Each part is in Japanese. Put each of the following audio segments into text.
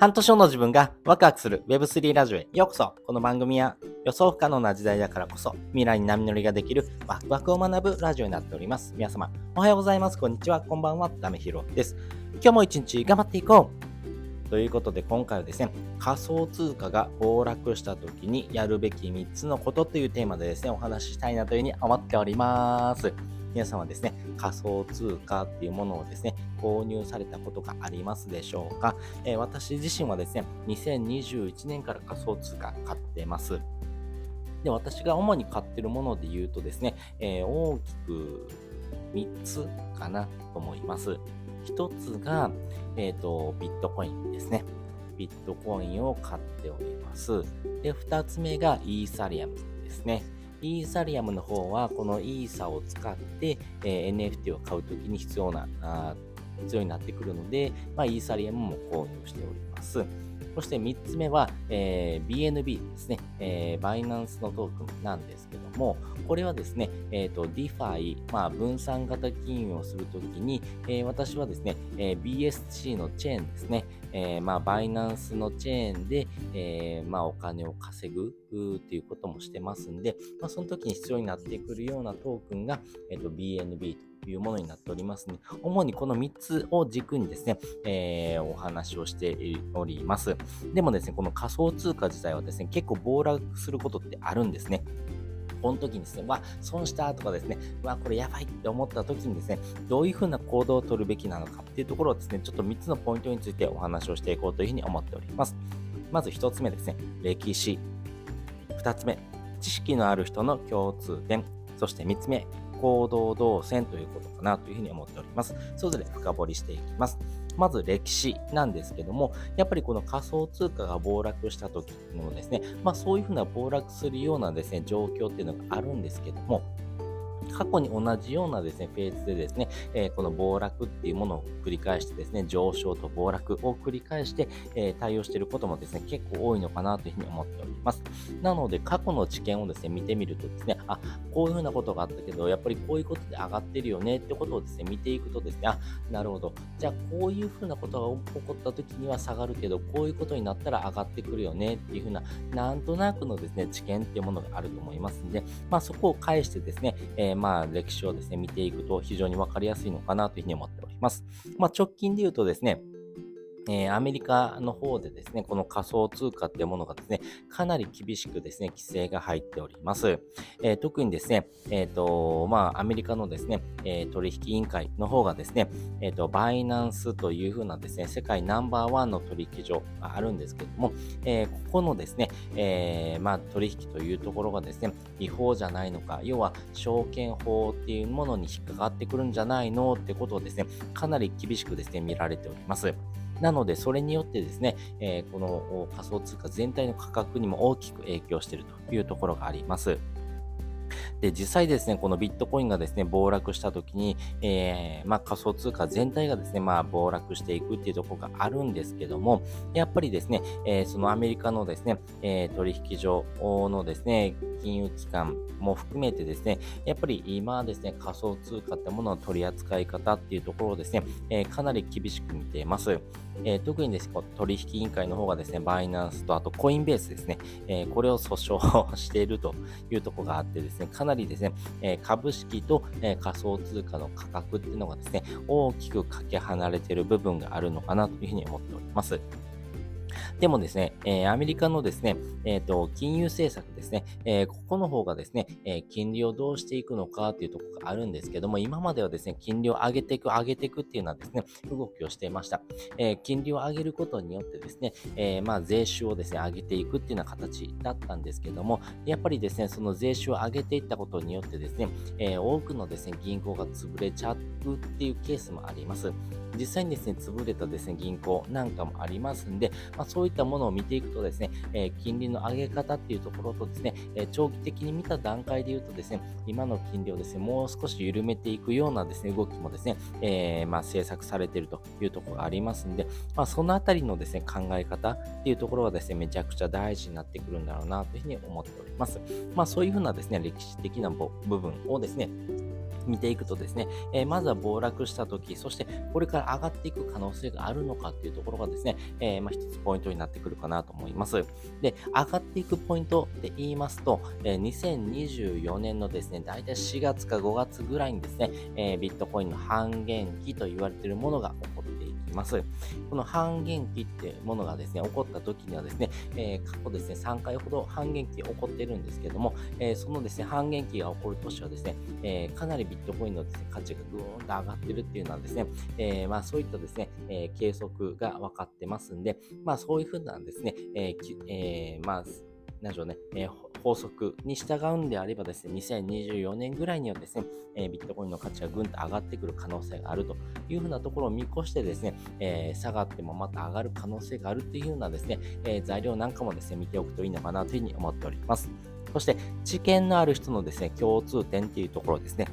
半年後の自分がワクワクする Web3 ラジオへようこそこの番組は予想不可能な時代だからこそ未来に波乗りができるワクワクを学ぶラジオになっております。皆様おはようございます。こんにちは。こんばんは。ダメヒロです。今日も一日頑張っていこうということで今回はですね、仮想通貨が暴落した時にやるべき3つのことというテーマでですね、お話ししたいなというふうに思っております。皆さんはですね、仮想通貨っていうものをですね、購入されたことがありますでしょうか、えー、私自身はですね、2021年から仮想通貨買ってます。で、私が主に買ってるもので言うとですね、えー、大きく3つかなと思います。1つが、えっ、ー、と、ビットコインですね。ビットコインを買っております。で、2つ目がイーサリアムですね。イーサリアムの方は、このイーサを使って、え、NFT を買うときに必要な、あ必要になってくるので、まあ、イーサリアムも購入しております。そして3つ目は、えー、BNB ですね、えー、バイナンスのトークンなんですけども、これはですね、えっ、ー、と、DeFi、まあ、分散型金融をするときに、えー、私はですね、えー、BSC のチェーンですね、えー、まあ、バイナンスのチェーンで、えー、まあ、お金を稼ぐっていうこともしてますんで、まあ、その時に必要になってくるようなトークンが、えっ、ー、と、BNB というものになっておりますので、主にこの3つを軸にですね、えー、お話をしております。でもですね、この仮想通貨自体はですね、結構暴落することってあるんですね。この時にですね、わ、損したとかですね、わ、これやばいって思った時にですね、どういうふうな行動を取るべきなのかっていうところをですね、ちょっと3つのポイントについてお話をしていこうというふうに思っております。まず1つ目ですね、歴史。2つ目、知識のある人の共通点。そして3つ目、行動動線ということかなというふうに思っております。それぞれ深掘りしていきます。まず歴史なんですけども、やっぱりこの仮想通貨が暴落した時のですね、まあそういうふうな暴落するようなですね、状況っていうのがあるんですけども、過去に同じようなですね、フェーズでですね、えー、この暴落っていうものを繰り返してですね、上昇と暴落を繰り返して、えー、対応していることもですね、結構多いのかなというふうに思っております。なので、過去の知見をですね、見てみるとですね、あ、こういうふうなことがあったけど、やっぱりこういうことで上がってるよねってことをですね、見ていくとですね、あ、なるほど。じゃあ、こういうふうなことが起こった時には下がるけど、こういうことになったら上がってくるよねっていうふうな、なんとなくのですね、知見っていうものがあると思いますんで、まあそこを返してですね、えー、ままあ歴史をですね、見ていくと非常にわかりやすいのかなというふうに思っております。まあ、直近で言うとですね、えー、アメリカの方でですね、この仮想通貨っていうものがですね、かなり厳しくですね、規制が入っております。えー、特にですね、えっ、ー、と、まあ、アメリカのですね、え取引委員会の方がですね、えっ、と、バイナンスというふうなですね、世界ナンバーワンの取引所があるんですけども、えここのですね、えまあ、取引というところがですね、違法じゃないのか、要は証券法っていうものに引っかかってくるんじゃないのってことをですね、かなり厳しくですね、見られております。なので、それによってですね、え、この仮想通貨全体の価格にも大きく影響しているというところがあります。で、実際ですね、このビットコインがですね、暴落した時に、えー、まあ、仮想通貨全体がですね、まあ、暴落していくっていうところがあるんですけども、やっぱりですね、えー、そのアメリカのですね、えー、取引所のですね、金融機関も含めてですね、やっぱり今ですね、仮想通貨ってものの取り扱い方っていうところをですね、えかなり厳しく見ています。えー、特にですね、取引委員会の方がですね、バイナンスとあとコインベースですね、えー、これを訴訟 しているというところがあってですね、かなりですね、え、株式と、え仮想通貨の価格っていうのがですね、大きくかけ離れている部分があるのかなというふうに思っております。でもですね、えー、アメリカのですね、えっ、ー、と、金融政策ですね、えー、ここの方がですね、え金利をどうしていくのかっていうところがあるんですけども、今まではですね、金利を上げていく、上げていくっていうのはですね、動きをしていました。え金利を上げることによってですね、えまあ、税収をですね、上げていくっていうような形だったんですけども、やっぱりですね、その税収を上げていったことによってですね、え多くのですね、銀行が潰れちゃうっていうケースもあります。実際にですね、潰れたですね、銀行なんかもありますんで、まあ、そういったものを見てていくとですね、えー、金利の上げ方っていうところとですね、えー、長期的に見た段階で言うとですね、今の金利をですね、もう少し緩めていくようなですね、動きもですね、えー、まあ、政策されているというところがありますんで、まあ、そのあたりのですね、考え方っていうところがですね、めちゃくちゃ大事になってくるんだろうなというふうに思っております。まあ、そういうふうなですね、歴史的な部分をですね、見ていくとですね、えー、まずは暴落した時、そしてこれから上がっていく可能性があるのかっていうところがですね、えー、まあ、一つポイントになってくるかなと思います。で、上がっていくポイントで言いますと、えー、2024年のですね、大体4月か5月ぐらいにですね、えビットコインの半減期と言われているものが起こきます。この半減期ってものがですね、起こった時にはですね、えー、過去ですね、3回ほど半減期起こってるんですけども、えー、そのですね、半減期が起こる年はですね、えー、かなりビットコインのです、ね、価値がぐーんと上がってるっていうのはですね、えまあそういったですね、え計測が分かってますんで、まあそういうふうなんですね、ええまあ、なんでしょうね、えー法則に従うんであればですね、2024年ぐらいにはですね、えー、ビットコインの価値がぐんと上がってくる可能性があるというふうなところを見越してですね、えー、下がってもまた上がる可能性があるっていうようなですね、え、材料なんかもですね、見ておくといいのかなというふうに思っております。そして、知見のある人のですね、共通点っていうところですね。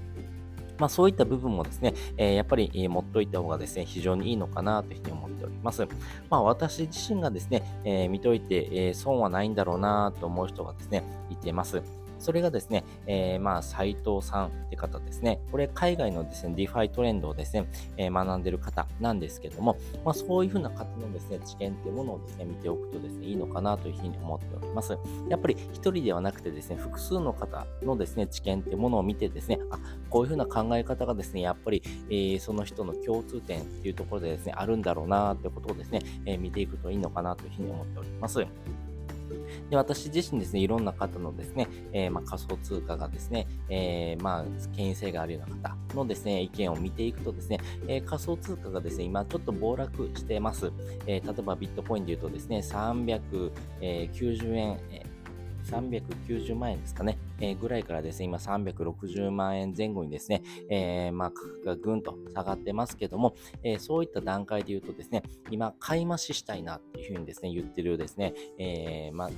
まあ、そういった部分もですね、え、やっぱり、え、持っておいた方がですね、非常にいいのかなというふうに思っております。まあ、私自身がですね、え、見といて、え損はないんだろうなと思う人がですね、いています。それがですね、えー、まあ、斉藤さんって方ですね。これ、海外のですね、 DeFi トレンドをですね、えー、学んでる方なんですけども、まあ、そういうふうな方のですね、知見っていうものをですね、見ておくとですね、いいのかなというふうに思っております。やっぱり一人ではなくてですね、複数の方のですね、知見っていうものを見てですね、あ、こういうふうな考え方がですね、やっぱり、えー、その人の共通点っていうところでですね、あるんだろうなってことをですね、え見ていくといいのかなというふうに思っております。で私自身ですね、いろんな方のですね、えー、まあ、仮想通貨がですね、えー、まあ、権威性があるような方のですね、意見を見ていくとですね、えー、仮想通貨がですね、今ちょっと暴落してます。え例えばビットコインで言うとですね、390円、390万円ですかね、えー、ぐらいからですね、今360万円前後にですね、えー、まあ価格がぐんと下がってますけども、え、そういった段階で言うとですね、今買い増ししたいなっていうふうにですね、言ってるようですね、え、まあ、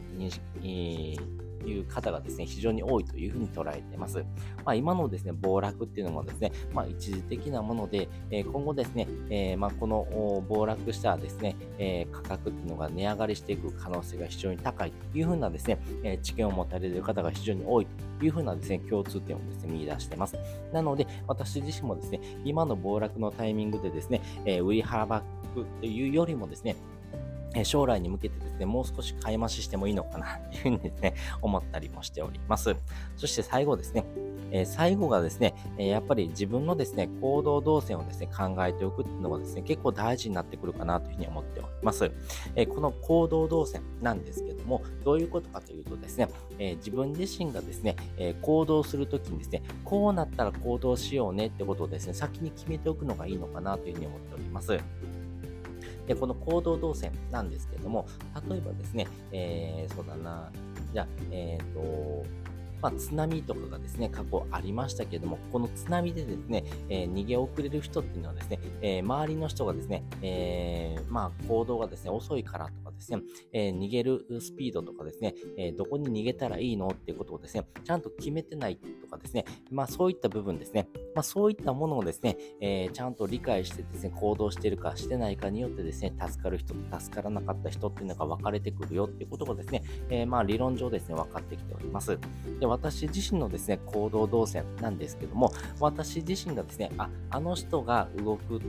えー、いう方がですね、非常に多いというふうに捉えています。まあ、今のですね、暴落っていうのもですね、まあ、一時的なもので、えー、今後ですね、えー、まあ、この暴落したですね、えー、価格っていうのが値上がりしていく可能性が非常に高いというふうなですね、え知見を持たれる方が非常に多いというふうなですね、共通点をですね、見出しています。なので、私自身もですね、今の暴落のタイミングでですね、え売り幅っていうよりもですね、将来に向けてですね、もう少し買い増ししてもいいのかなっていうふうにですね、思ったりもしております。そして最後ですね、え、最後がですね、え、やっぱり自分のですね、行動動線をですね、考えておくっていうのがですね、結構大事になってくるかなというふうに思っております。え、この行動動線なんですけども、どういうことかというとですね、え自分自身がですね、え行動するときにですね、こうなったら行動しようねってことをですね、先に決めておくのがいいのかなというふうに思っております。で、この行動動線なんですけども、例えばですね、えー、そうだな、じゃあ、えっ、ー、と、まあ、津波とかがですね、過去ありましたけれども、この津波でですね、えー、逃げ遅れる人っていうのはですね、えー、周りの人がですね、えー、まあ、行動がですね、遅いからとかですね、え逃げるスピードとかですね、えどこに逃げたらいいのっていうことをですね、ちゃんと決めてないとかですね、まあ、そういった部分ですね、まあ、そういったものをですね、えちゃんと理解してですね、行動してるかしてないかによってですね、助かる人と助からなかった人っていうのが分かれてくるよっていうことがですね、えまあ、理論上ですね、分かってきております。で私自身のですね、行動動線なんですけども、私自身がですね、あ、あの人が動く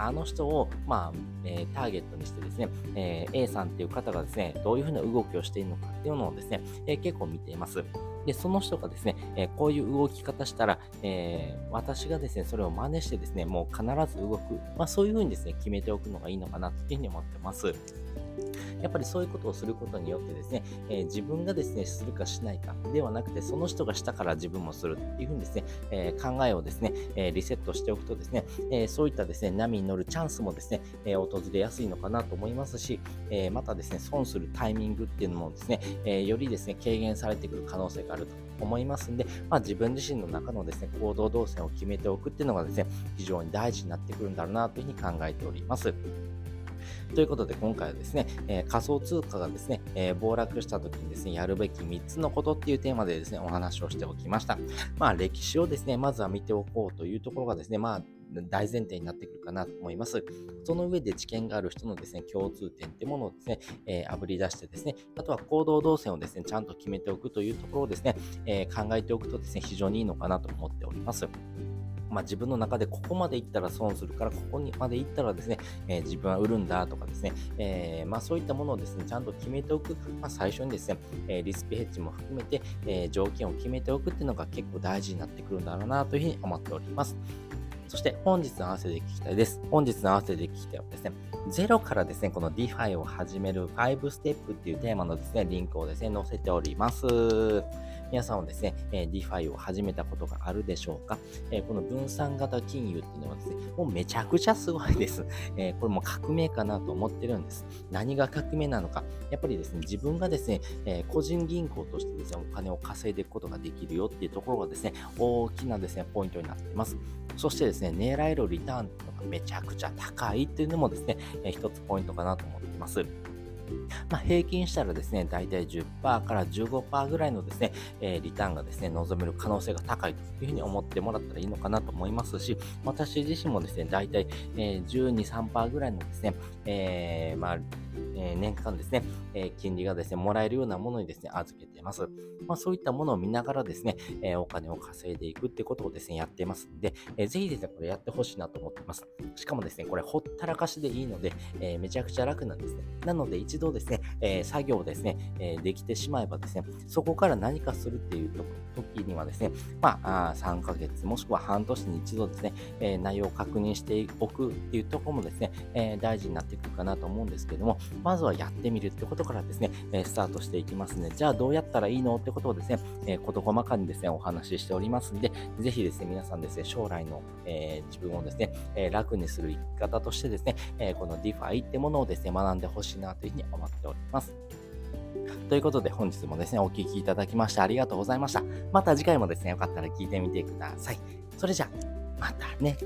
あの人を、まあ、えー、ターゲットにしてですね、えー、A さんっていう方がですね、どういうふうな動きをしているのかっていうのをですね、えー、結構見ています。で、その人がですね、えこういう動き方したら、え私がですね、それを真似してですね、もう必ず動く。まあ、そういうふうにですね、決めておくのがいいのかなっていうふうに思ってます。やっぱりそういうことをすることによってですね、えー、自分がですね、するかしないかではなくて、その人がしたから自分もするっていうふうにですね、えー、考えをですね、えー、リセットしておくとですね、えそういったですね、波に乗るチャンスもですね、え訪れやすいのかなと思いますし、えまたですね、損するタイミングっていうのもですね、えよりですね、軽減されてくる可能性があると思いますんで、まあ、自分自身の中のですね、行動動線を決めておくっていうのがですね、非常に大事になってくるんだろうなというふうに考えております。ということで今回はですね、えー、仮想通貨がですね、えー、暴落した時にですね、やるべき3つのことっていうテーマでですね、お話をしておきました。まあ歴史をですね、まずは見ておこうというところがですね、まあ大前提になってくるかなと思います。その上で知見がある人のですね、共通点ってものをですね、えー、あぶり出してですね、あとは行動動線をですね、ちゃんと決めておくというところをですね、えー、考えておくとですね、非常にいいのかなと思っております。まあ、自分の中でここまで行ったら損するから、ここにまで行ったらですね、えー、自分は売るんだとかですね、えー、まあ、そういったものをですね、ちゃんと決めておく、まあ、最初にですね、えリスクヘッジも含めて、え条件を決めておくっていうのが結構大事になってくるんだろうなというふうに思っております。そして本日の合わせで聞きたいです。本日の合わせで聞きたいはですね、ゼロからですね、この DeFi を始める5ステップっていうテーマのですね、リンクをですね、載せております。皆さんはですね、え、DeFi を始めたことがあるでしょうか、え、この分散型金融っていうのはですね、もうめちゃくちゃすごいです。え、これも革命かなと思ってるんです。何が革命なのか？やっぱりですね、自分がですね、え個人銀行としてですね、お金を稼いでいくことができるよっていうところがですね、大きなですね、ポイントになっています。そしてですね、狙えるリターンっていうのがめちゃくちゃ高いっていうのもですね、え一つポイントかなと思っています。まあ、平均したらですね、大体10%から15%ぐらいのですね、えー、リターンがですね、望める可能性が高いというふうに思ってもらったらいいのかなと思いますし、私自身もですね、大体、えー、12、3%ぐらいのですね、えー、まあ、え年間ですね、え金利がですね、もらえるようなものにですね、預けています。まあ、そういったものを見ながらですね、えお金を稼いでいくってことをですね、やってますんで、えー、ぜひですね、これやってほしいなと思っています。しかもですね、これほったらかしでいいので、えめちゃくちゃ楽なんですね。なので、一度ですね、え作業をですね、えできてしまえばですね、そこから何かするっていう時にはですね、まあ、あ3ヶ月もしくは半年に一度ですね、え内容を確認しておくっていうところもですね、え大事になってくるかなと思うんですけども、ままずはやってみるってことからですね、えスタートしていきますね。じゃあどうやったらいいのってことをですね、えー、事細かにですね、お話ししておりますんで、ぜひですね、皆さんですね、将来の、え、自分をですね、え、楽にする生き方としてですね、えこの DeFi ってものをですね、学んでほしいなというふうに思っております。ということで本日もですね、お聴きいただきましてありがとうございました。また次回もですね、よかったら聞いてみてください。それじゃあ、またね。